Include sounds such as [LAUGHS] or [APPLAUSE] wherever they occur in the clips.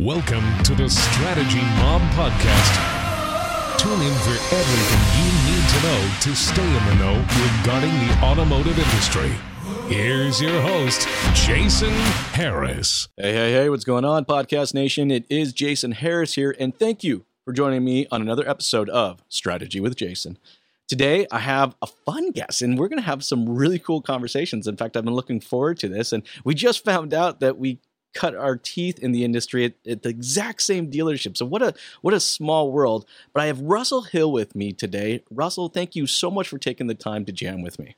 Welcome to the Strategy Mob Podcast. Tune in for everything you need to know to stay in the know regarding the automotive industry. Here's your host, Jason Harris. Hey, hey, hey, what's going on, Podcast Nation? It is Jason Harris here, and thank you for joining me on another episode of Strategy with Jason. Today, I have a fun guest, and we're going to have some really cool conversations. In fact, I've been looking forward to this, and we just found out that we cut our teeth in the industry at, at, the exact same dealership. So what a what a small world. But I have Russell Hill with me today. Russell, thank you so much for taking the time to jam with me.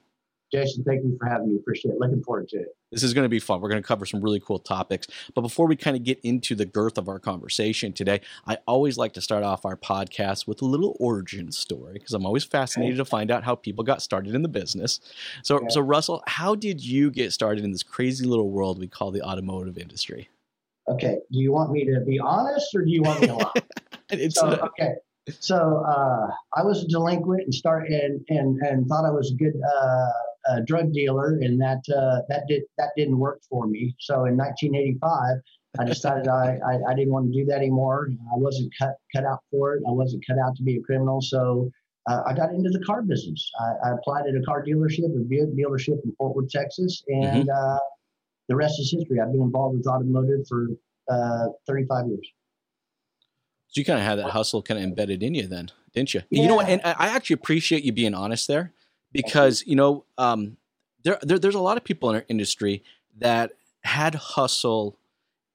Jason, thank you for having me. Appreciate it. Looking forward to it. This is going to be fun. We're going to cover some really cool topics. But before we kind of get into the girth of our conversation today, I always like to start off our podcast with a little origin story because I'm always fascinated okay. to find out how people got started in the business. So, okay. so Russell, how did you get started in this crazy little world we call the automotive industry? Okay. Do you want me to be honest or do you want me to lie? [LAUGHS] so, okay so uh, I was a delinquent and start and and, and thought I was a good uh, drug dealer, and that uh, that did that didn't work for me. So in 1985, I decided I, I, I didn't want to do that anymore. I wasn't cut cut out for it. I wasn't cut out to be a criminal. So uh, I got into the car business. I, I, applied at a car dealership, a dealership in Fort Worth, Texas, and mm-hmm. the rest is history. I've been involved with automotive for 35 years. So you kind of had that hustle kind of embedded in you then, didn't you? Yeah. You know what? And I actually appreciate you being honest there because, you know, um, there, there, there's a lot of people in our industry that had hustle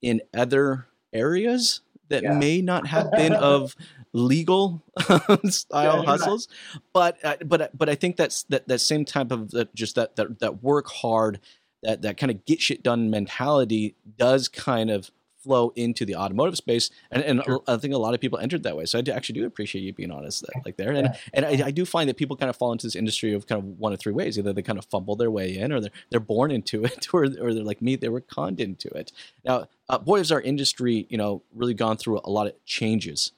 in other areas that yeah. may not have [LAUGHS] been of legal [LAUGHS] style yeah, hustles right. but uh, but but I think that's that that same type of uh, just that that that work hard that that kind of get shit done mentality does kind of flow into the automotive space and, and sure. i think a lot of people entered that way. So i do, actually do appreciate you being honest there, like there. And, yeah. and I, I, do find that people kind of fall into this industry of kind of one of three ways. Either they kind of fumble their way in or they're, they're born into [LAUGHS] it or, or they're like me they were conned into it. Now uh, boy has our industry you know really gone through a lot of changes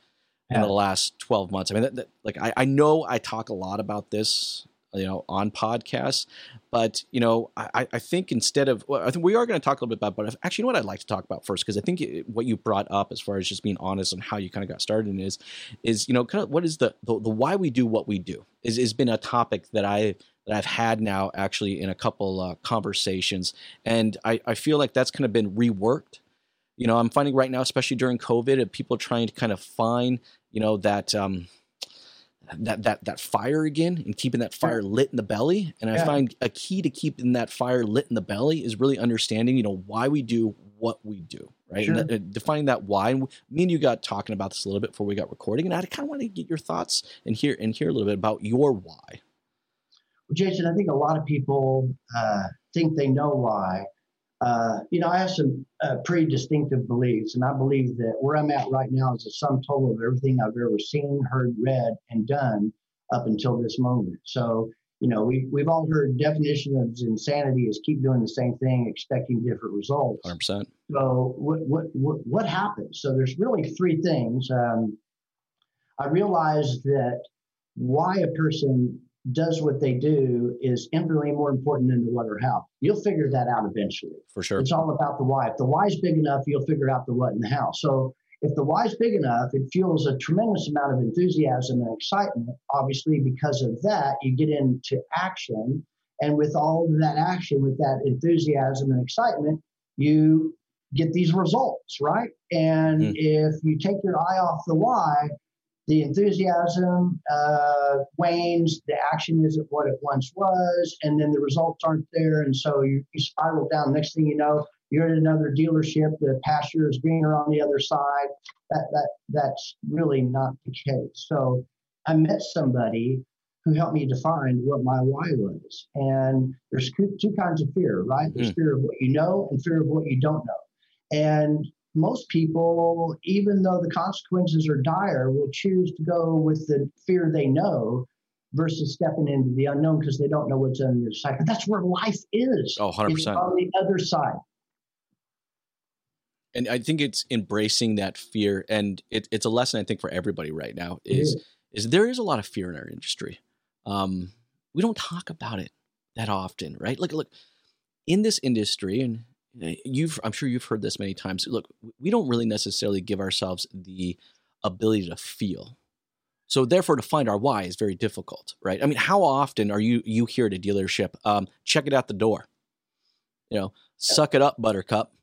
in the last 12 months. I mean that, that, like I, I know i talk a lot about this you know, on podcasts. But you know, I, I think instead of, well, I think we are going to talk a little bit about. But actually, you know what I'd like to talk about first because I think it, what you brought up as far as just being honest on how you kind of got started is, is you know, kind of what is the the, the why we do what we do is has been a topic that I that I've had now actually in a couple uh, conversations, and I, I feel like that's kind of been reworked. You know, I'm finding right now, especially during COVID, people trying to kind of find, you know, that um, that that that fire again and keeping that fire lit in the belly. And i find a key to keeping that fire lit in the belly is really understanding you know why we do what we do right? Sure. and that, uh, defining that why. And me and you got talking about this a little bit before we got recording and i kind of want to get your thoughts and hear and hear a little bit about your why. Well jason i think a lot of people uh, think they know why uh, you know, I have some uh, pretty distinctive beliefs, and I believe that where I'm at right now is a sum total of everything I've ever seen, heard, read, and done up until this moment. So, you know, we, we've all heard definition of insanity is keep doing the same thing, expecting different results. 100%. So, what, what, what, what happens? So, there's really three things. Um, I realized that why a person does what they do is infinitely more important than the what or how. You'll figure that out eventually. For sure. It's all about the why. If the why is big enough, you'll figure out the what and the how. So if the why is big enough, it fuels a tremendous amount of enthusiasm and excitement. Obviously, because of that, you get into action. And with all of that action, with that enthusiasm and excitement, you get these results, right? And mm. if you take your eye off the why, the enthusiasm uh, wanes, the action isn't what it once was, and then the results aren't there. And so you, you spiral down. Next thing you know, you're at another dealership, the pasture is greener on the other side. That, that, that's really not the case. So I met somebody who helped me define what my why was. And there's two kinds of fear, right? There's mm. fear of what you know and fear of what you don't know. And most people, even though the consequences are dire, will choose to go with the fear they know versus stepping into the unknown because they don't know what's on the other side. But that's where life is. Oh, 100%. It's on the other side. And I think it's embracing that fear. And it, it's a lesson, I think, for everybody right now is, is. is there is a lot of fear in our industry. Um, we don't talk about it that often, right? Look, look, in this industry, and you've I'm sure you've heard this many times. Look, we don't really necessarily give ourselves the ability to feel. So therefore, to find our why is very difficult, right? I mean, how often are you you here at a dealership? Um, check it out the door. You know, suck it up, Buttercup.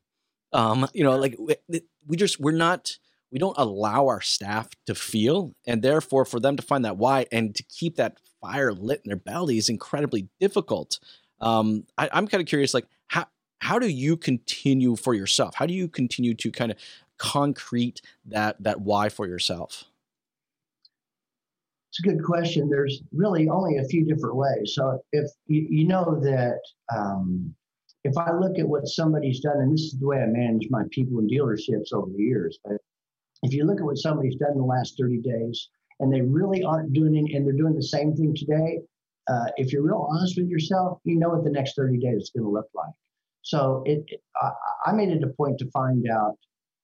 Um, you know, like we, we just we're not we don't allow our staff to feel, and therefore, for them to find that why and to keep that fire lit in their belly is incredibly difficult. Um, I, I'm kind of curious, like how do you continue for yourself? How do you continue to kind of concrete that that why for yourself? It's a good question. There's really only a few different ways. So if you, know that um, if I look at what somebody's done, and this is the way I manage my people in dealerships over the years, but if you look at what somebody's done in the last 30 days, and they really aren't doing it, and they're doing the same thing today, uh, if you're real honest with yourself, you know what the next 30 days is going to look like. So it, it I, I, made it a point to find out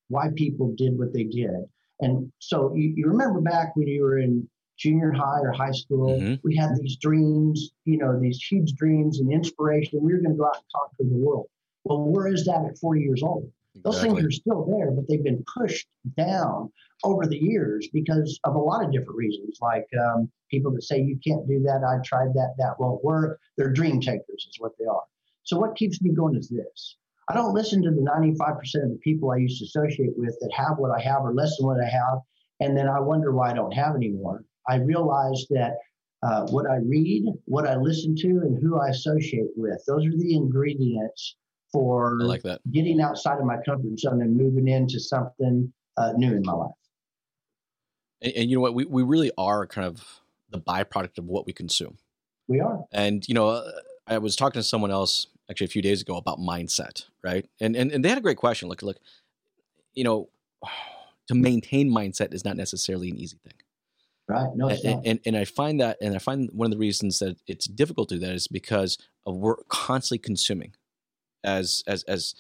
why people did what they did. And so you, you remember back when you were in junior high or high school, mm-hmm. we had these dreams, you know, these huge dreams and inspiration. We were going to go out and conquer the world. Well, where is that at 40 years old? Exactly. Those things are still there, but they've been pushed down over the years because of a lot of different reasons. Like um, people that say you can't do that, I tried that, that won't work. They're dream takers, is what they are. So what keeps me going is this. I don't listen to the 95% of the people I used to associate with that have what I have or less than what I have, and then I wonder why I don't have anymore. I realize that uh, what I read, what I listen to, and who I associate with, those are the ingredients for like that. getting outside of my comfort zone and moving into something uh, new in my life. And, and, you know what? We, we really are kind of the byproduct of what we consume. We are. And, you know, uh, I was talking to someone else actually a few days ago about mindset, right? And and, and they had a great question. Look, look, you know, [SIGHS] to maintain mindset is not necessarily an easy thing. Right. No, and, and, and, I find that, and I find one of the reasons that it's difficult to do that is because of we're constantly consuming, as as as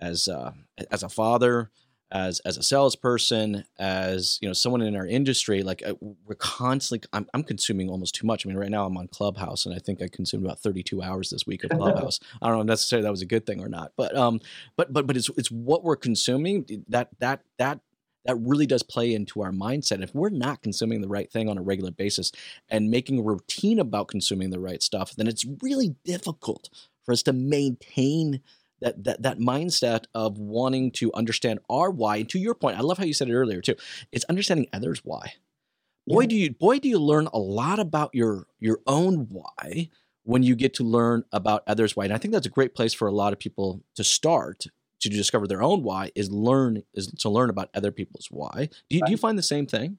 as uh, as a father, as as a salesperson, as you know, someone in our industry, like uh, we're constantly. I'm, I'm consuming almost too much. I mean, right now I'm on Clubhouse, and I think I consumed about 32 hours this week of [LAUGHS] Clubhouse. I don't know necessarily that was a good thing or not, but um, but but but it's it's what we're consuming that that that that really does play into our mindset. If we're not consuming the right thing on a regular basis and making a routine about consuming the right stuff, then it's really difficult for us to maintain that that that mindset of wanting to understand our why. And to your point, I love how you said it earlier too. It's understanding others' why. Boy, do you boy do you learn a lot about your your own why when you get to learn about others' why. And I think that's a great place for a lot of people to start to discover their own why is learn is to learn about other people's why. Do you, do you find the same thing?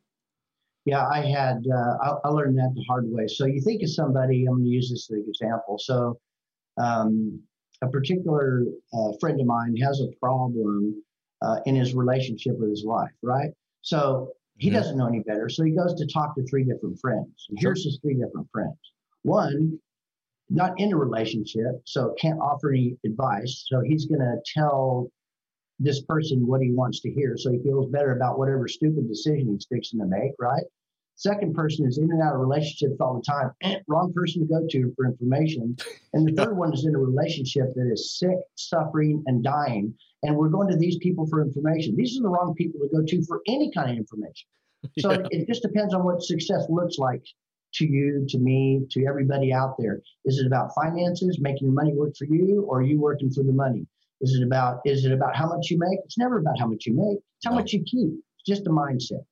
Yeah, I had uh, I, I, learned that the hard way. So you think of somebody. I'm going to use this as an example. So um, a particular uh, friend of mine has a problem uh, in his relationship with his wife, right? So he doesn't know any better. So he goes to talk to three different friends. And here's his three different friends. One, not in a relationship, so can't offer any advice. So he's going to tell this person what he wants to hear so he feels better about whatever stupid decision he's fixing to make, right? Second person is in and out of relationships all the time. Eh, wrong person to go to for information. And the third one is in a relationship that is sick, suffering, and dying. And we're going to these people for information. These are the wrong people to go to for any kind of information. [LAUGHS] So yeah. it, it just depends on what success looks like to you, to me, to everybody out there. Is it about finances, making your money work for you, or are you working for the money? Is it about is it about how much you make? It's never about how much you make. It's how no. much you keep. It's just a mindset.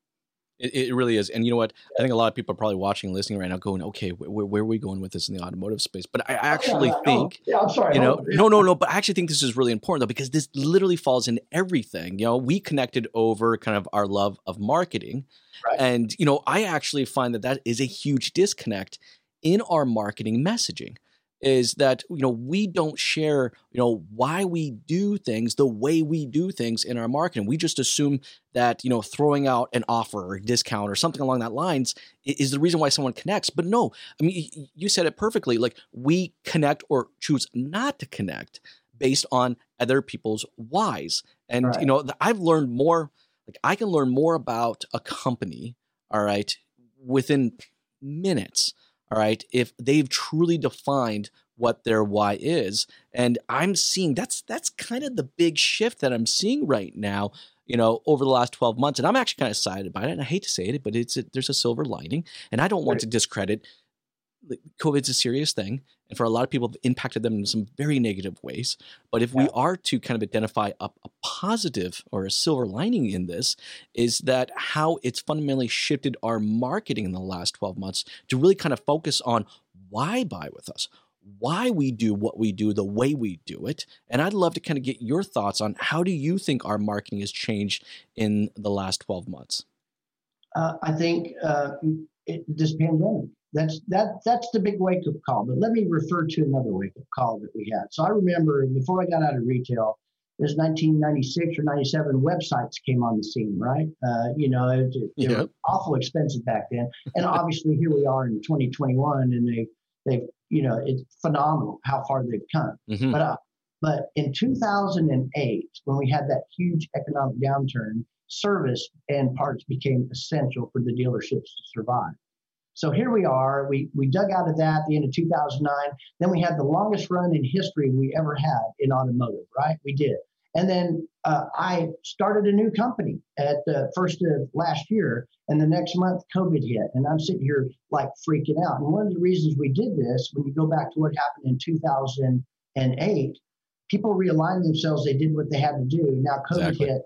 It, it, really is. And you know what? I think a lot of people are probably watching and listening right now going, okay, where, where are we going with this in the automotive space? But I oh, actually yeah, think, yeah, I'm sorry. You know, no, no, no. But I actually think this is really important though, because this literally falls in everything. You know, we connected over kind of our love of marketing. Right. And, you know, I actually find that that is a huge disconnect in our marketing messaging is that you know we don't share you know why we do things the way we do things in our marketing. We just assume that you know throwing out an offer or a discount or something along that lines is the reason why someone connects. But no i mean you said it perfectly like we connect or choose not to connect based on other people's whys. And right. you know i've learned more like i can learn more about a company all right within minutes all right if they've truly defined what their why is. And I'm seeing that's that's kind of the big shift that I'm seeing right now you know, over the last 12 months. And I'm actually kind of excited about it. And I hate to say it, but it's a, there's a silver lining. And I don't want right. to discredit COVID's a serious thing. And for a lot of people, have impacted them in some very negative ways. But if yeah. we are to kind of identify a, a positive or a silver lining in this, is that how it's fundamentally shifted our marketing in the last 12 months to really kind of focus on why buy with us? why we do what we do the way we do it. And I'd love to kind of get your thoughts on how do you think our marketing has changed in the last 12 months? Uh, I think uh, it, this pandemic. That's that. That's the big wake up call. But let me refer to another wake up call that we had. So I remember before I got out of retail, it was 1996 or 97. Websites came on the scene, right? Uh, you know, it, it, yep. were awful expensive back then, and obviously here we are in 2021, and they they've you know, it's phenomenal how far they've come. Mm-hmm. But uh, but in 2008, when we had that huge economic downturn, service and parts became essential for the dealerships to survive. So here we are. We we dug out of that at the end of 2009. Then we had the longest run in history we ever had in automotive. Right? We did. And then uh, I started a new company at the first of last year, and the next month COVID hit, and I'm sitting here like freaking out. And one of the reasons we did this, when you go back to what happened in 2008, people realigned themselves. They did what they had to do. Now COVID exactly. hit.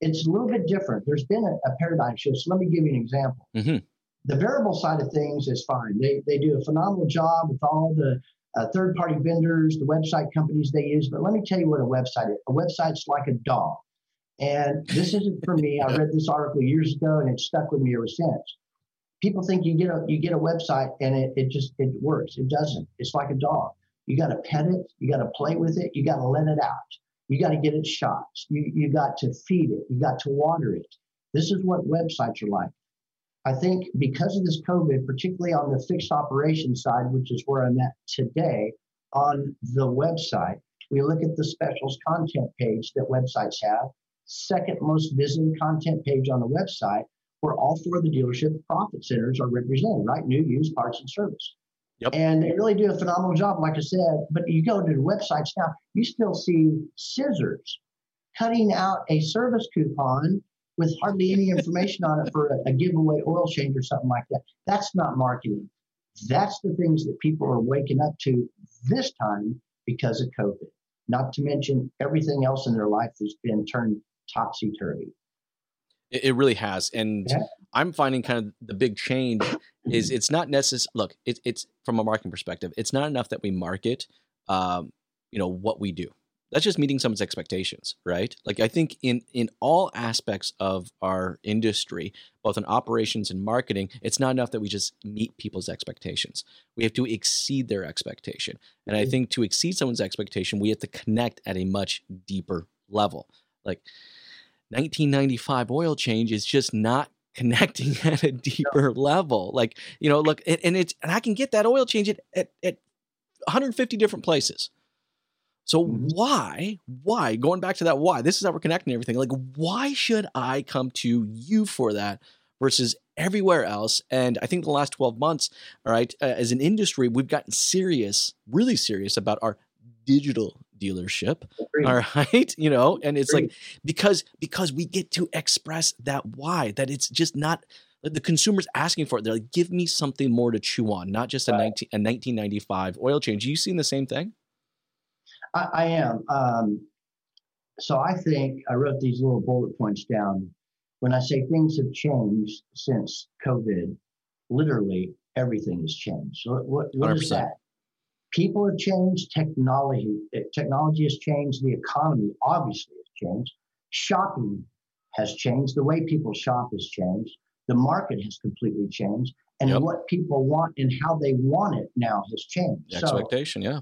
It's a little bit different. There's been a, a paradigm shift. So let me give you an example. Mm-hmm. The variable side of things is fine. They, they do a phenomenal job with all the uh, third party vendors, the website companies they use. But let me tell you what a website is. A website's like a dog. And this isn't for me. I read this article years ago and it stuck with me ever since. People think you get a you get a website and it, it just it works. It doesn't. It's like a dog. You got to pet it, you got to play with it, you got to let it out. You got to get it shots. You, you got to feed it. You got to water it. This is what websites are like. I think because of this COVID, particularly on the fixed operations side, which is where I'm at today, on the website, we look at the specials content page that websites have, second most visited content page on the website, where all four of the dealership profit centers are represented, right? New, used, parts, and service. Yep. And they really do a phenomenal job, like I said. But you go to the websites now, you still see scissors cutting out a service coupon with hardly any information on it for a, a giveaway oil change or something like that. That's not marketing. That's the things that people are waking up to this time because of COVID. Not to mention everything else in their life has been turned topsy turvy. It really has, and yeah. I'm finding kind of the big change is it's not necessary. Look, it, it's from a marketing perspective, it's not enough that we market, um, you know, what we do that's just meeting someone's expectations right? Like i think in in all aspects of our industry both in operations and marketing it's not enough that we just meet people's expectations. We have to exceed their expectation. And i mm-hmm. think to exceed someone's expectation we have to connect at a much deeper level. Like 1995 oil change is just not [LAUGHS] connecting at a deeper level. Like you know look and, and it's and i can get that oil change at, at, at 150 different places so mm-hmm. why, why, going back to that why, this is how we're connecting everything. Like, why should I come to you for that versus everywhere else? And I think the last 12 months, all right, uh, as an industry, we've gotten serious, really serious about our digital dealership Agreed. all [LAUGHS] right you know and it's Agreed. like because because we get to express that why that it's just not the consumer's asking for it they're like give me something more to chew on not just a, right. 19, a 1995 oil change you seen the same thing I, I am. Um, so I think I wrote these little bullet points down. When I say things have changed since COVID, literally everything has changed. So what, what is that? People have changed. Technology technology has changed. The economy obviously has changed. Shopping has changed. The way people shop has changed. The market has completely changed. And yep. what people want and how they want it now has changed. The expectation, yeah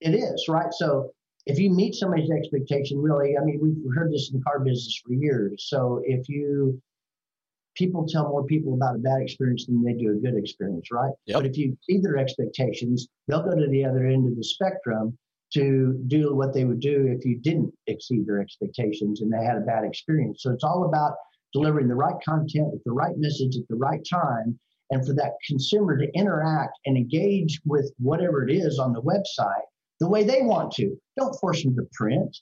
it is, right? So if you meet somebody's expectation, really, I mean, we've heard this in the car business for years. So if you, people tell more people about a bad experience than they do a good experience, right? Yep. But if you exceed their expectations, they'll go to the other end of the spectrum to do what they would do if you didn't exceed their expectations and they had a bad experience. So it's all about delivering the right content with the right message at the right time and for that consumer to interact and engage with whatever it is on the website the way they want to. Don't force them to print.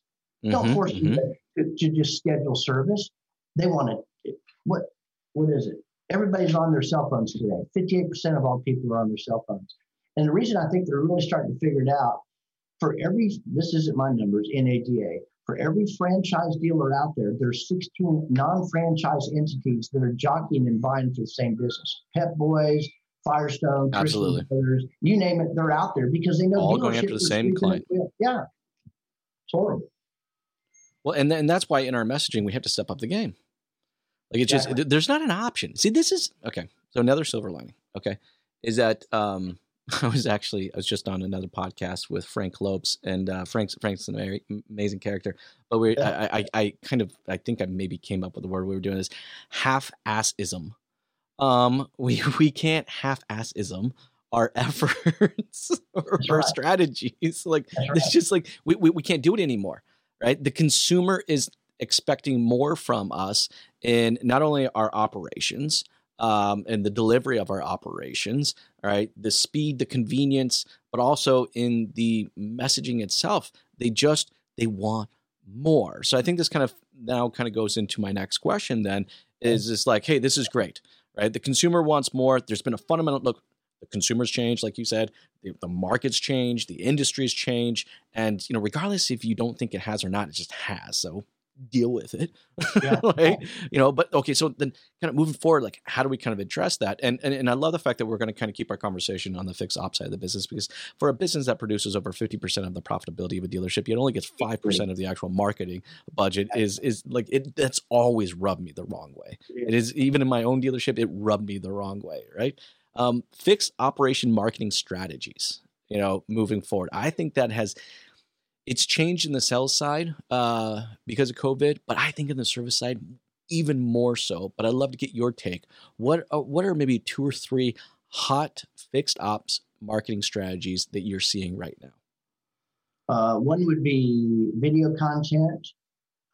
Don't Mhm, force them mhm. to, to just schedule service. They want to. What what is it? Everybody's on their cell phones today. Fifty-eight percent of all people are on their cell phones, and the reason I think they're really starting to figure it out. For every this isn't my numbers NADA. For every franchise dealer out there, there's 16 non-franchise entities that are jockeying and vying for the same business. Pep Boys, Firestone, Absolutely. Brothers, you name it, they're out there because they know All going after the same client. Yeah, it's horrible. Well, and and that's why in our messaging we have to step up the game. Like it's just Exactly. th- there's not an option. See, this is okay. So another silver lining, okay, is that um [LAUGHS] I was actually I was just on another podcast with Frank Lopes and uh, Frank's Frank's an amazing character, but we Yeah. I, I I kind of I think I maybe came up with the word we were doing is half assism. Um, we [LAUGHS] we can't half assism our [LAUGHS] efforts or That's our right. strategies. Like That's it's just like we, we, we can't do it anymore right? The consumer is expecting more from us in not only our operations um, and the delivery of our operations right? The speed the convenience but also in the messaging itself they just they want more. So i think this kind of now kind of goes into my next question then is this like hey this is great right? The consumer wants more. There's been a fundamental look the consumers change like you said. The, the markets change the industries change and you know regardless if you don't think it has or not it just has. So deal with it. Yeah. [LAUGHS] right you know but okay so then kind of moving forward like how do we kind of address that? And and, and i love the fact that we're going to kind of keep our conversation on the fixed ops side of the business because for a business that produces over 50% of the profitability of a dealership it only gets 5% of the actual marketing budget is is like it that's always rubbed me the wrong way. It is even in my own dealership it rubbed me the wrong way right? Um, fixed operation marketing strategies you know moving forward. I think that has it's changed in the sales side uh, because of covid but i think in the service side even more so but i'd love to get your take what are, what are maybe two or three hot fixed ops marketing strategies that you're seeing right now Uh, one would be video content.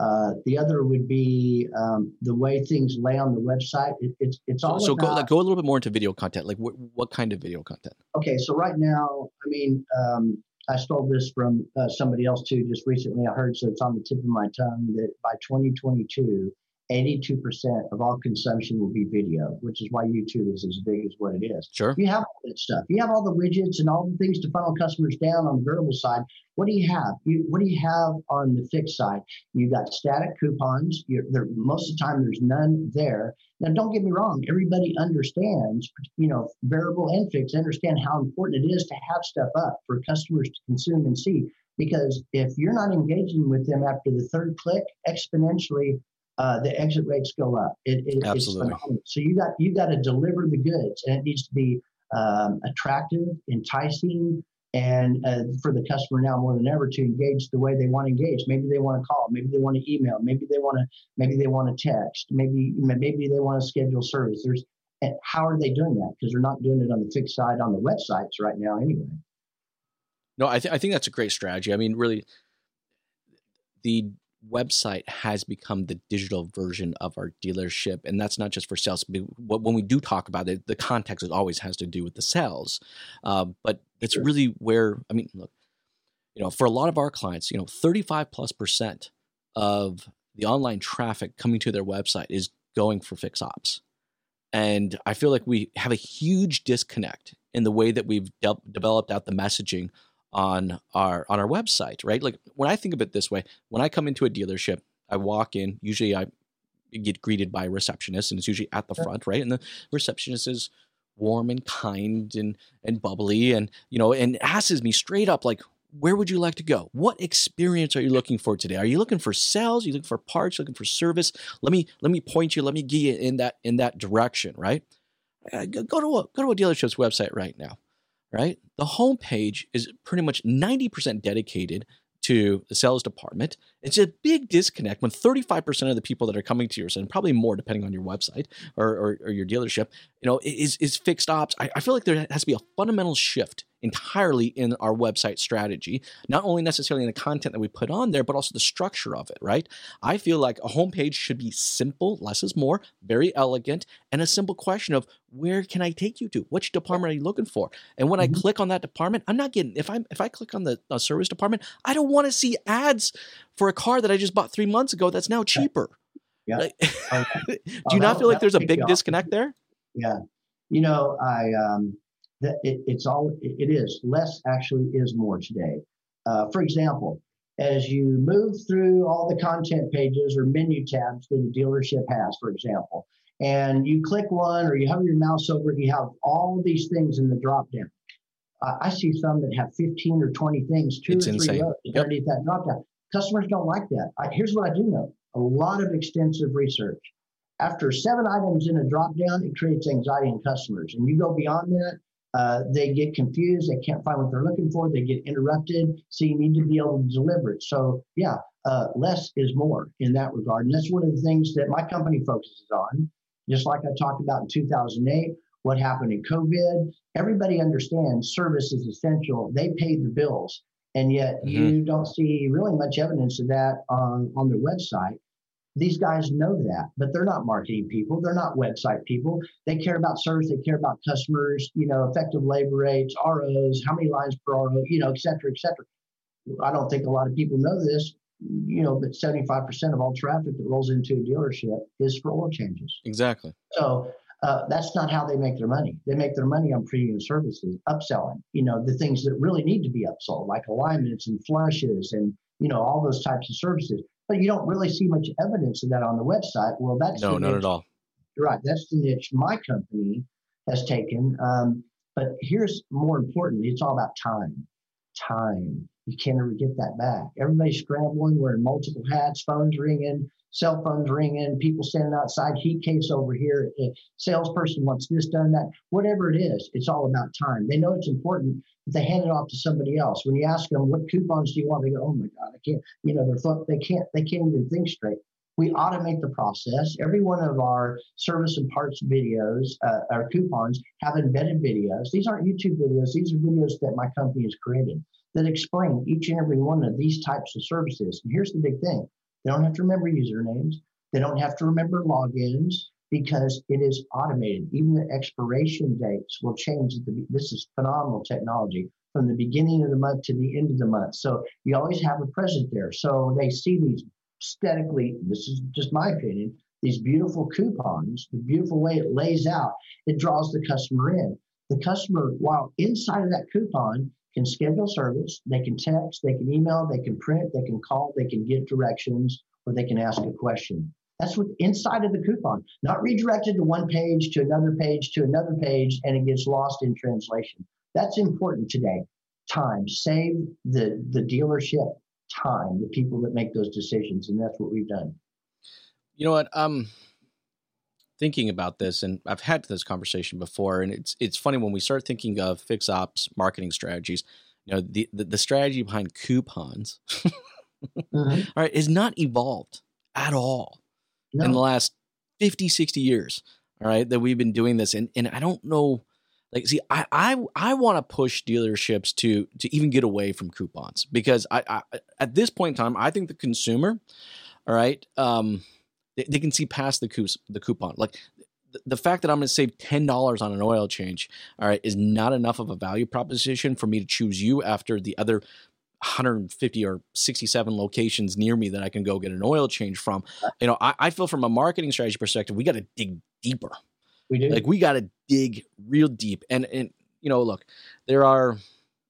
Uh, the other would be um, the way things lay on the website. It, it's it's all so about. go like go a little bit more into video content like what, what kind of video content okay, so right now, I mean, um, I stole this from uh, somebody else too. Just recently, I heard, so it's on the tip of my tongue that by 2022, 82% of all consumption will be video, which is why YouTube is as big as what it is. sure You have all that stuff. You have all the widgets and all the things to funnel customers down on the variable side. What do you have? You, what do you have on the fixed side? You got static coupons. You're, there, most of the time, there's none there. Now, don't get me wrong. Everybody understands, you know, variable and fixed. Understand how important it is to have stuff up for customers to consume and see. Because if you're not engaging with them after the third click, exponentially uh, the exit rates go up. It, it, Absolutely. So you got you got to deliver the goods, and it needs to be um, attractive, enticing, and uh, for the customer now more than ever to engage the way they want to engage. Maybe they want to call, maybe they want to email, maybe they want to maybe they want to text, maybe maybe they want to schedule service. There's and how are they doing that? Because they're not doing it on the fixed side on the websites right now anyway. No, I, th- I think that's a great strategy. I mean, really, the website has become the digital version of our dealership, and that's not just for sales. But When we do talk about it, the context it always has to do with the sales, uh, but it's Sure. really where I mean, look, you know, for a lot of our clients, you know, thirty-five plus percent of the online traffic coming to their website is going for fix ops. And I feel like we have a huge disconnect in the way that we've de- developed out the messaging on our on our website, right? Like when I think of it this way, when I come into a dealership, I walk in, usually I get greeted by a receptionist and it's usually at the front, right? And the receptionist is warm and kind and and bubbly and you know and asks me straight up like where would you like to go? What experience are you looking for today? Are you looking for sales? Are you looking for parts? Are you Looking for service? Let me let me point you. Let me get you in that in that direction, right? Uh, go to a go to a dealership's website right now, right? The homepage is pretty much ninety percent dedicated to the sales department. It's a big disconnect when thirty five percent of the people that are coming to yours, and probably more depending on your website or, or, or your dealership, you know, is is fixed ops. I, I feel like there has to be a fundamental shift entirely in our website strategy, not only necessarily in the content that we put on there, but also the structure of it, right? I feel like a homepage should be simple, less is more, very elegant, and a simple question of where can I take you to? Which department are you looking for? And when mm-hmm. I click on that department, I'm not getting if I if I click on the uh, service department, I don't want to see ads for a car that I just bought three months ago that's now cheaper. Yeah. Like, [LAUGHS] oh, do you oh, not feel like there's a big disconnect there? Yeah. You know, I um, that it, it's all it, is less actually is more today. Uh, for example, as you move through all the content pages or menu tabs that a dealership has, for example, and you click one or you hover your mouse over it, you have all these things in the drop down. Uh, I see some that have 15 or 20 things, two it's or three rows yep. underneath that drop down. Customers don't like that. I, here's what I do know a lot of extensive research. After seven items in a drop down, it creates anxiety in customers. And you go beyond that, uh, they get confused. They can't find what they're looking for. They get interrupted. So you need to be able to deliver it. So, yeah, uh, less is more in that regard. And that's one of the things that my company focuses on. Just like I talked about in 2008, what happened in COVID. Everybody understands service is essential. They paid the bills. And yet mm-hmm. you don't see really much evidence of that on, on their website. These guys know that, but they're not marketing people. They're not website people. They care about service. They care about customers, you know, effective labor rates, ROs, how many lines per RO, you know, et cetera, et cetera. I don't think a lot of people know this, you know, but 75% of all traffic that rolls into a dealership is for oil changes. Exactly. So uh, that's not how they make their money. They make their money on premium services, upselling, you know, the things that really need to be upsold, like alignments and flushes and, you know, all those types of services but you don't really see much evidence of that on the website. Well, that's no, not niche. at all. You're right. That's the niche my company has taken. Um, but here's more importantly, it's all about time. Time. You can't ever get that back. Everybody's scrambling, wearing multiple hats, phones ringing, cell phones ringing, people standing outside, heat case over here, salesperson wants this done, that, whatever it is, it's all about time. They know it's important, but they hand it off to somebody else. When you ask them what coupons do you want, they go, "Oh my God, I can't." You know, they're they can't they can't even think straight. We automate the process. Every one of our service and parts videos, uh, our coupons, have embedded videos. These aren't YouTube videos. These are videos that my company has created that explain each and every one of these types of services. And here's the big thing they don't have to remember usernames. They don't have to remember logins because it is automated. Even the expiration dates will change. This is phenomenal technology from the beginning of the month to the end of the month. So you always have a present there. So they see these aesthetically, this is just my opinion, these beautiful coupons, the beautiful way it lays out, it draws the customer in. The customer, while inside of that coupon, can schedule service, they can text, they can email, they can print, they can call, they can get directions, or they can ask a question. That's what inside of the coupon, not redirected to one page, to another page, to another page, and it gets lost in translation. That's important today. Time. Save the, the dealership time, the people that make those decisions, and that's what we've done. You know what? Um thinking about this, and I've had this conversation before, and it's it's funny when we start thinking of fix ops marketing strategies. You know, the the, the strategy behind coupons, [LAUGHS] mm-hmm. all right, is not evolved at all no. in the last 50, 60 years. All right, that we've been doing this, and and I don't know. Like, see, I I, I want to push dealerships to to even get away from coupons because I, I at this point in time, I think the consumer, all right, um, they, they can see past the coup, the coupon. Like the fact that I'm going to save ten dollars on an oil change, all right, is not enough of a value proposition for me to choose you after the other 150 or 67 locations near me that I can go get an oil change from. You know, I, I feel from a marketing strategy perspective, we got to dig deeper. We do. Like we got to dig real deep. And and you know, look, there are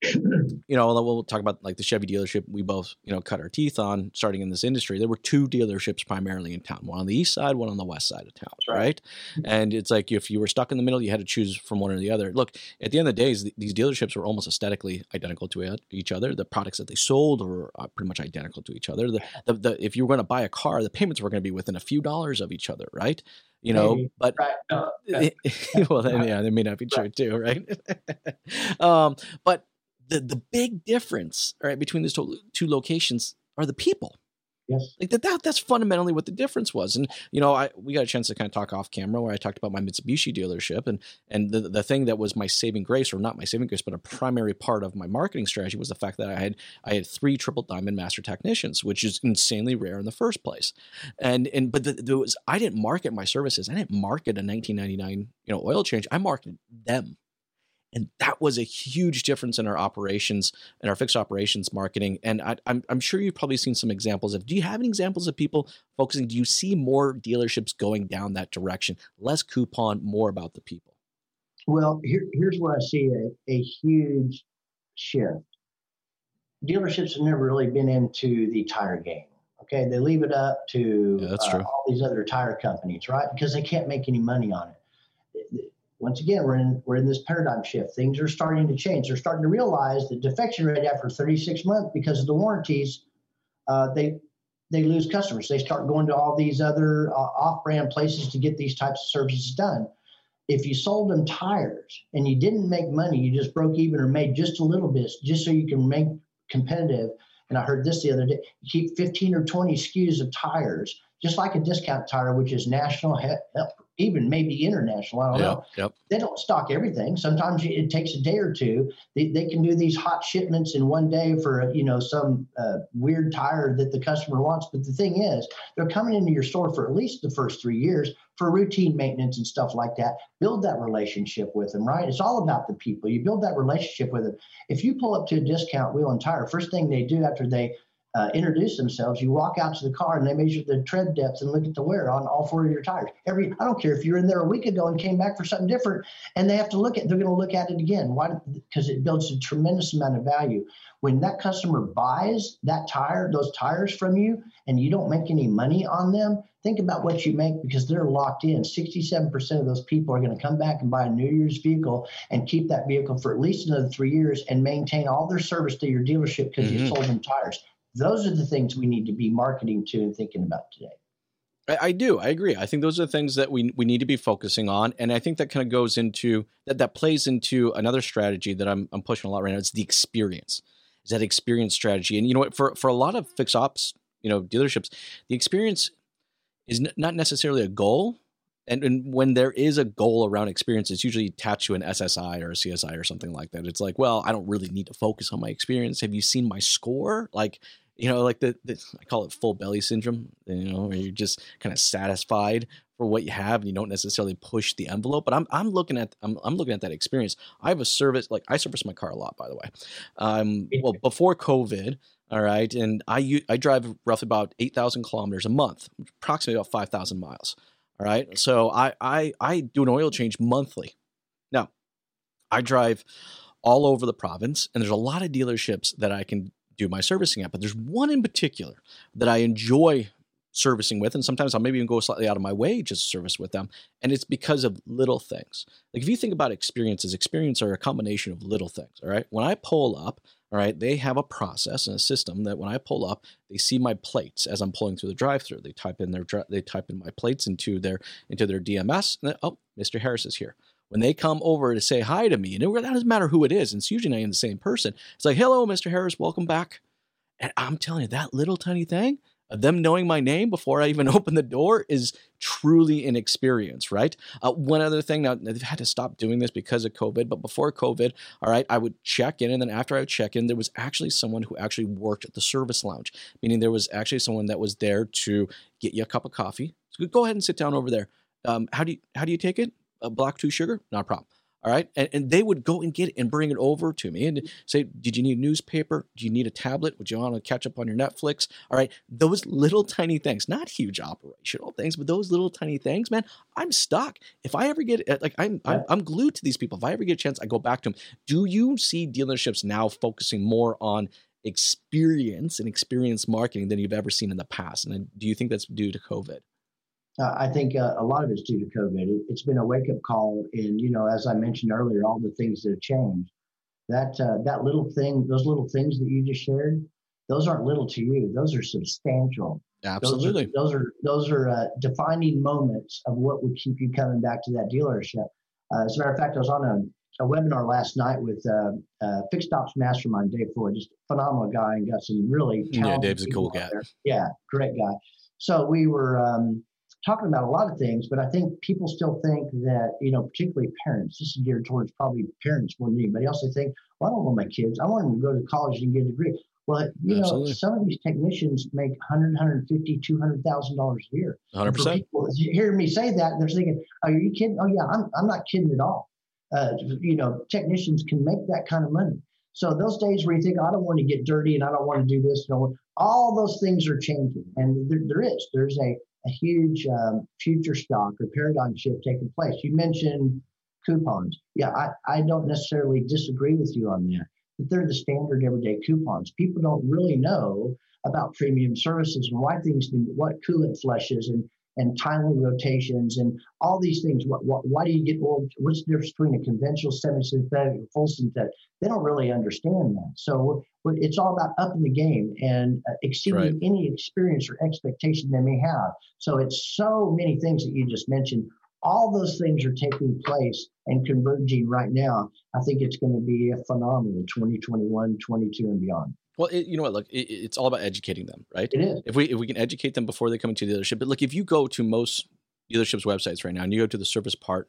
you know, we'll talk about like the Chevy dealership we both, you know, cut our teeth on starting in this industry. There were two dealerships primarily in town, one on the east side, one on the west side of town, right? right? And it's like if you were stuck in the middle, you had to choose from one or the other. Look, at the end of the day, these dealerships were almost aesthetically identical to each other. The products that they sold were uh, pretty much identical to each other. The, the, the if you were going to buy a car, the payments were going to be within a few dollars of each other, right? you know Maybe. but right. no, [LAUGHS] well then, yeah they may not be true right. too right [LAUGHS] um, but the the big difference right between these two, two locations are the people Yes. Like that, that that's fundamentally what the difference was. And you know, I we got a chance to kind of talk off camera where I talked about my Mitsubishi dealership and and the the thing that was my saving grace or not my saving grace but a primary part of my marketing strategy was the fact that I had I had three triple diamond master technicians, which is insanely rare in the first place. And and but the, there was I didn't market my services. I didn't market a 1999, you know, oil change. I marketed them. And that was a huge difference in our operations and our fixed operations marketing. And I, am I'm, I'm sure you've probably seen some examples of. Do you have any examples of people focusing? Do you see more dealerships going down that direction? Less coupon, more about the people. Well, here, here's where I see a, a huge shift. Dealerships have never really been into the tire game. Okay, they leave it up to yeah, uh, all these other tire companies, right? Because they can't make any money on it once again, we're in we're in this paradigm shift. Things are starting to change. They're starting to realize the defection rate after 36 months, because of the warranties, uh, they they lose customers. They start going to all these other uh, off-brand places to get these types of services done. If you sold them tires and you didn't make money, you just broke even or made just a little bit, just so you can make competitive. And I heard this the other day: you keep 15 or 20 SKUs of tires, just like a discount tire, which is national even maybe international. I don't know. Yep. They don't stock everything. Sometimes it takes a day or two. They, they can do these hot shipments in one day for you know some uh, weird tire that the customer wants. But the thing is, they're coming into your store for at least the first three years for routine maintenance and stuff like that. Build that relationship with them, right? It's all about the people. You build that relationship with them. If you pull up to a discount wheel and tire, first thing they do after they uh, introduce themselves, you walk out to the car and they measure the tread depth and look at the wear on all four of your tires. Every I don't care if you're in there a week ago and came back for something different, and they have to look at they're going to look at it again. Why? Because it builds a tremendous amount of value. When that customer buys that tire, those tires from you, and you don't make any money on them, think about what you make because they're locked in. 67% of those people are going to come back and buy a New Year's vehicle and keep that vehicle for at least another three years and maintain all their service to your dealership because mm-hmm. you sold them tires. Those are the things we need to be marketing to and thinking about today. I, do. I agree. I think those are the things that we we need to be focusing on, and I think that kind of goes into that. That plays into another strategy that I'm I'm pushing a lot right now. It's the experience. Is that experience strategy? And you know what? For for a lot of fix ops, you know, dealerships, the experience is n- not necessarily a goal. And, and when there is a goal around experience, it's usually attached to an SSI or a CSI or something like that. It's like, well, I don't really need to focus on my experience. Have you seen my score? Like, you know, like the, the, I call it full belly syndrome, you know, where you're just kind of satisfied for what you have and you don't necessarily push the envelope. But I'm I'm looking at I'm, I'm looking at that experience. I have a service like I service my car a lot, by the way. Um, well, before COVID, all right, and I I drive roughly about eight thousand kilometers a month, approximately about five thousand miles. All right, so I I I do an oil change monthly. Now, I drive all over the province, and there's a lot of dealerships that I can do my servicing at. But there's one in particular that I enjoy servicing with, and sometimes I'll maybe even go slightly out of my way just to service with them. And it's because of little things. Like if you think about experiences, experience are a combination of little things. All right. When I pull up, all right, they have a process and a system that when I pull up, they see my plates as I'm pulling through the drive-through. They type in their they type in my plates into their into their DMS. And then, oh, Mr. Harris is here when they come over to say hi to me, and it doesn't matter who it is, and it's usually not even the same person. It's like, hello, Mr. Harris, welcome back. And I'm telling you, that little tiny thing of them knowing my name before I even [LAUGHS] open the door is truly an experience, right? Uh, one other thing, now they've had to stop doing this because of COVID, but before COVID, all right, I would check in, and then after I would check in, there was actually someone who actually worked at the service lounge, meaning there was actually someone that was there to get you a cup of coffee. So go ahead and sit down over there. Um, how do you how do you take it? A black two sugar, not a problem. All right. And, and they would go and get it and bring it over to me and mm-hmm. say, Did you need a newspaper? Do you need a tablet? Would you want to catch up on your Netflix? All right. Those little tiny things, not huge operational things, but those little tiny things, man, I'm stuck. If I ever get uh, like I'm, I'm I'm glued to these people. If I ever get a chance, I go back to them. Do you see dealerships now focusing more on experience and experience marketing than you've ever seen in the past? And do you think that's due to COVID? Uh, I think uh, a lot of it's due to COVID. It, has been a wake up call, and you know, as I mentioned earlier, all the things that have changed. That uh, that little thing, those little things that you just shared, those aren't little to you. Those are substantial. Absolutely. Those are those are, those are uh, defining moments of what would keep you coming back to that dealership. Uh, as a matter of fact, I was on a a webinar last night with uh, uh, Fixed Ops Mastermind Dave Floyd, just phenomenal guy, and got some really yeah. Dave's a cool guy. There. Yeah, great guy. So we were um, talking about a lot of things, but I think people still think that you know, particularly parents. This is geared towards probably parents more than anybody else. They think, well, I don't want my kids. I want them to go to college and get a degree. Well, you Absolutely. know, some of these technicians make 100, 150, 200,000 dollars a year. 100%. People hear me say that, they're thinking, "Are you kidding?" Oh yeah, I'm, I'm not kidding at all. Uh, you know, technicians can make that kind of money. So those days where you think, I don't want to get dirty and I don't want to do this, no, all those things are changing, and there, there is. There's a a huge um, future shock or paradigm shift taking place. You mentioned coupons. Yeah, I, I don't necessarily disagree with you on that but they're the standard everyday coupons. People don't really know about premium services and why things what coolant flushes and and timely rotations and all these things. What, what, why do you get old? What's the difference between a conventional semi-synthetic and full synthetic? They don't really understand that. So it's all about upping the game and uh, exceeding right. any experience or expectation they may have. So it's so many things that you just mentioned all those things are taking place and converging right now. I think it's going to be a phenomenal 2021, 22, and beyond. Well, it, you know what? Look, it, it's all about educating them, right? It is. If we if we can educate them before they come into the dealership, but look, if you go to most dealerships' websites right now, and you go to the service part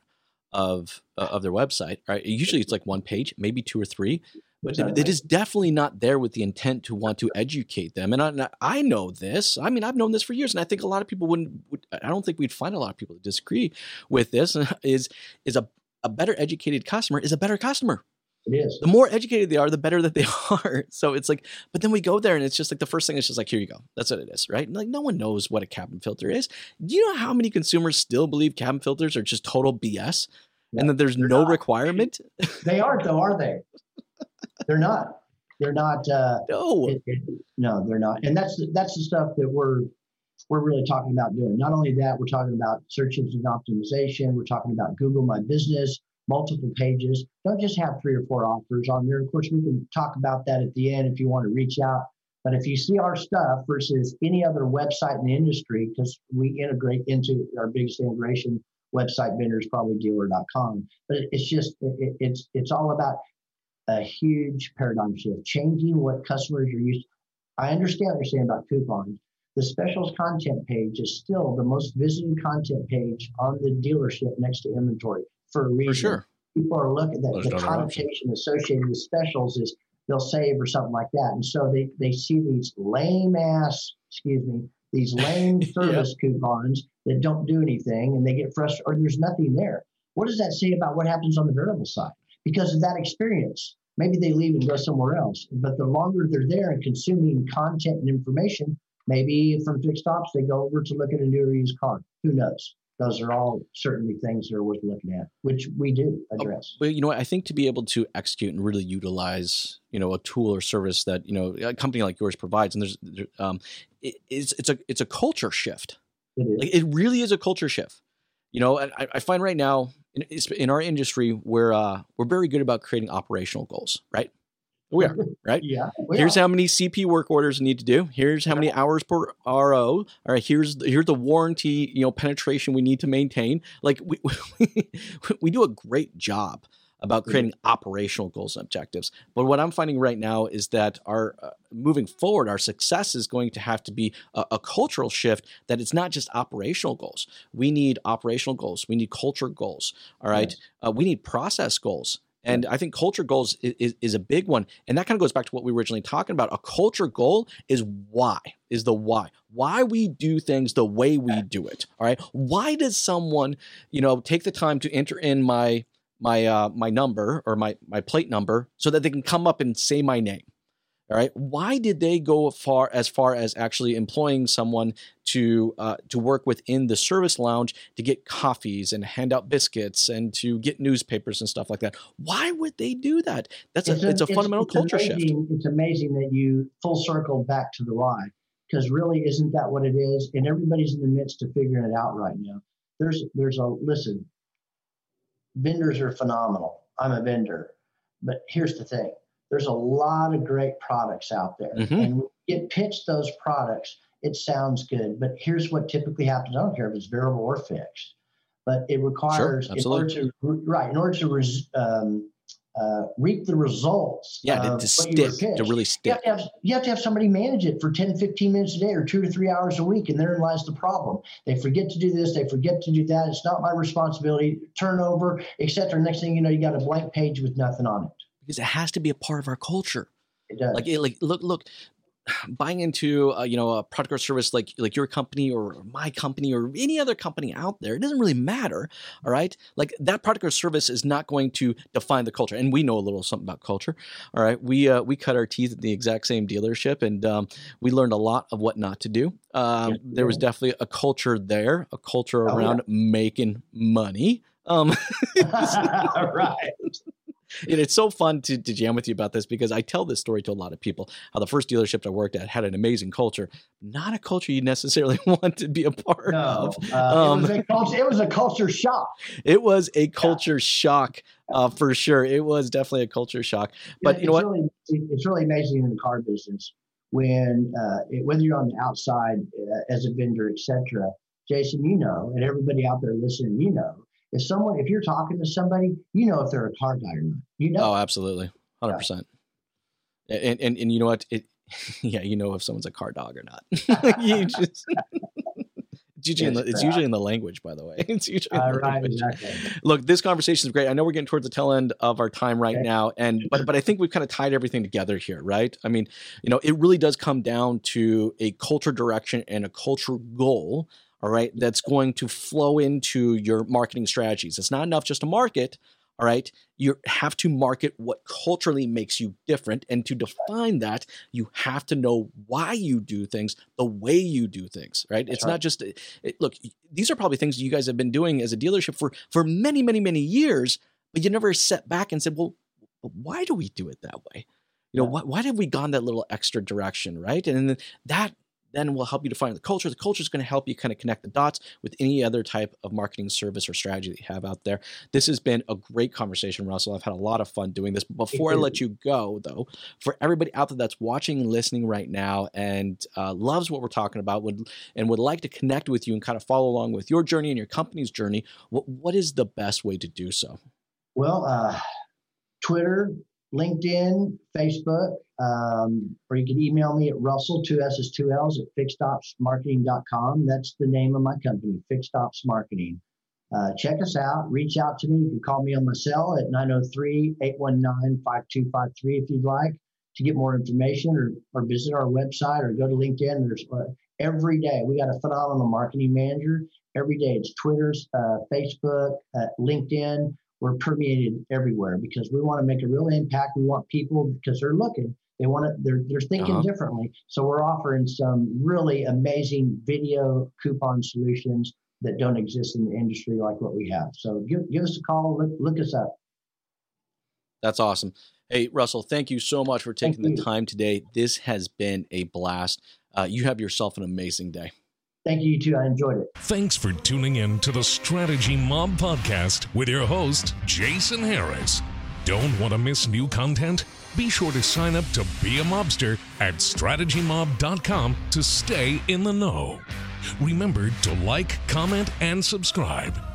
of uh, of their website, right? Usually it's like one page, maybe two or three, but it, it is definitely not there with the intent to want to educate them. And I, I know this. I mean, I've known this for years, and I think a lot of people wouldn't. Would, I don't think we'd find a lot of people that disagree with this. [LAUGHS] Is is a a better educated customer is a better customer. It is. The more educated they are, the better that they [LAUGHS] are. So it's like, but then we go there and it's just like the first thing is just like, here you go. That's what it is, right? And like no one knows what a cabin filter is. Do you know how many consumers still believe cabin filters are just total BS? Yeah, and that there's no not. requirement. [LAUGHS] They aren't though, are they? [LAUGHS] they're not. They're not. Uh, no. It, it, no, they're not. And that's that's the stuff that we're we're really talking about doing. Not only that, we're talking about search engine optimization. We're talking about Google My Business, multiple pages. Don't just have three or four offers on there. Of course, we can talk about that at the end if you want to reach out. But if you see our stuff versus any other website in the industry, because we integrate into our biggest integration website vendor is probably dealer.com. But it's just it, it's it's all about a huge paradigm shift, changing what customers are used. To. I understand what you're saying about coupons. The specials content page is still the most visited content page on the dealership next to inventory for a reason. For sure. People are looking at the connotation associated with specials is they'll save or something like that. And so they, they see these lame ass, excuse me, these [LAUGHS] lame service yeah. coupons that don't do anything and they get frustrated or there's nothing there. What does that say about what happens on the variable side? because of that experience. Maybe they leave and go somewhere else. But the longer they're there and consuming content and information, maybe from fixed ops, they go over to look at a new or used car. Who knows? Those are all certainly things that are worth looking at, which we do address. But you know, I think to be able to execute and really utilize, you know, a tool or service that you know a company like yours provides, and there's, um, it, it's it's a it's a culture shift. It is. Like, it really is a culture shift. You know, I, I find right now, in, in our industry, we're uh, we're very good about creating operational goals, right? We are, [LAUGHS] right? yeah. Here's are. how many CP work orders we need to do. Here's how many hours per RO. All right. Here's here's the warranty, you know, penetration we need to maintain. Like we we, [LAUGHS] we do a great job about creating mm-hmm. operational goals and objectives. But what I'm finding right now is that our uh, moving forward, our success is going to have to be a, a, cultural shift that it's not just operational goals. We need operational goals. We need culture goals. All right. Uh, we need process goals. And I think culture goals is, is, is, a big one. And that kind of goes back to what we were originally talking about. A culture goal is why, is the why. Why we do things the way we do it. All right. Why does someone, you know, take the time to enter in my my uh, my number or my my plate number so that they can come up and say my name. All right. Why did they go far as far as actually employing someone to uh, to work within the service lounge to get coffees and hand out biscuits and to get newspapers and stuff like that? Why would they do that? That's it's a, a it's a it's, fundamental it's culture amazing, shift. It's amazing that you full circle back to the why because really isn't that what it is? And everybody's in the midst of figuring it out right now. There's there's a listen vendors are phenomenal. I'm a vendor. But here's the thing there's a lot of great products out there. Mm-hmm. And get pitched those products, it sounds good. But here's what typically happens I don't care if it's variable or fixed. But it requires, sure, in order to, right, in order to res, um, uh, reap the results. Yeah, to, to stick, to really stick. You have to have, you have to have somebody manage it for 10, 15 minutes a day or two to three hours a week. And therein lies the problem. They forget to do this, they forget to do that. It's not my responsibility, turnover, etc. Next thing you know, you got a blank page with nothing on it. Because it has to be a part of our culture. It does. Like, it, like look, look, [SIGHS] buying into uh, you know a product or service like like your company or my company or any other company out there it doesn't really matter all right like that product or service is not going to define the culture and we know a little something about culture all right we uh, we cut our teeth at the exact same dealership and um, we learned a lot of what not to do um, yeah, there was definitely a culture there a culture oh, around yeah. making money um, [LAUGHS] [LAUGHS] right and it's so fun to, to jam with you about this because I tell this story to a lot of people how the first dealership I worked at had an amazing culture, not a culture you necessarily [LAUGHS] want to be a part no, of. Uh, um, it, was a culture, it was a culture shock. It was a culture yeah. shock uh, for sure. It was definitely a culture shock. But yeah, you know what? Really, it's really amazing in the car business when uh, it, whether you're on the outside uh, as a vendor, etc. Jason, you know, and everybody out there listening, you know, if someone, if you're talking to somebody, you know if they're a car guy or not. You know. Oh, absolutely, hundred percent. And, and and you know what? It, [LAUGHS] yeah, you know if someone's a car dog or not. [LAUGHS] you just. [LAUGHS] It's usually, in the, it's usually in the language, by the way. It's usually uh, right, exactly. Look, this conversation is great. I know we're getting towards the tail end of our time right okay. now, and but but I think we've kind of tied everything together here, right? I mean, you know, it really does come down to a culture direction and a culture goal all right, that's going to flow into your marketing strategies. It's not enough just to market, all right? You have to market what culturally makes you different. And to define that, you have to know why you do things the way you do things, right? That's it's right. not just, it, look, these are probably things you guys have been doing as a dealership for, for many, many, many years, but you never set back and said, well, why do we do it that way? You know, why, why have we gone that little extra direction, right? And that then we'll help you define the culture. The culture is going to help you kind of connect the dots with any other type of marketing service or strategy that you have out there. This has been a great conversation, Russell. I've had a lot of fun doing this. Before I let you go, though, for everybody out there that's watching and listening right now and uh, loves what we're talking about would and would like to connect with you and kind of follow along with your journey and your company's journey, what, what is the best way to do so? Well, uh, Twitter, LinkedIn, Facebook, um, or you can email me at Russell, two S's, two L's at fixedopsmarketing.com. That's the name of my company, Fixed Ops Marketing. Uh, check us out. Reach out to me. You can call me on my cell at 903 819 5253 if you'd like to get more information or, or visit our website or go to LinkedIn. There's uh, every day we got a phenomenal marketing manager. Every day it's Twitter's, uh, Facebook, uh, LinkedIn we're permeated everywhere because we want to make a real impact. We want people because they're looking, they want to, they're, they're thinking uh-huh. differently. So we're offering some really amazing video coupon solutions that don't exist in the industry like what we have. So give, give us a call, look, look us up. That's awesome. Hey, Russell, thank you so much for taking the time today. This has been a blast. Uh, you have yourself an amazing day. Thank you, you too. I enjoyed it. Thanks for tuning in to the Strategy Mob podcast with your host, Jason Harris. Don't want to miss new content? Be sure to sign up to be a mobster at strategymob.com to stay in the know. Remember to like, comment, and subscribe.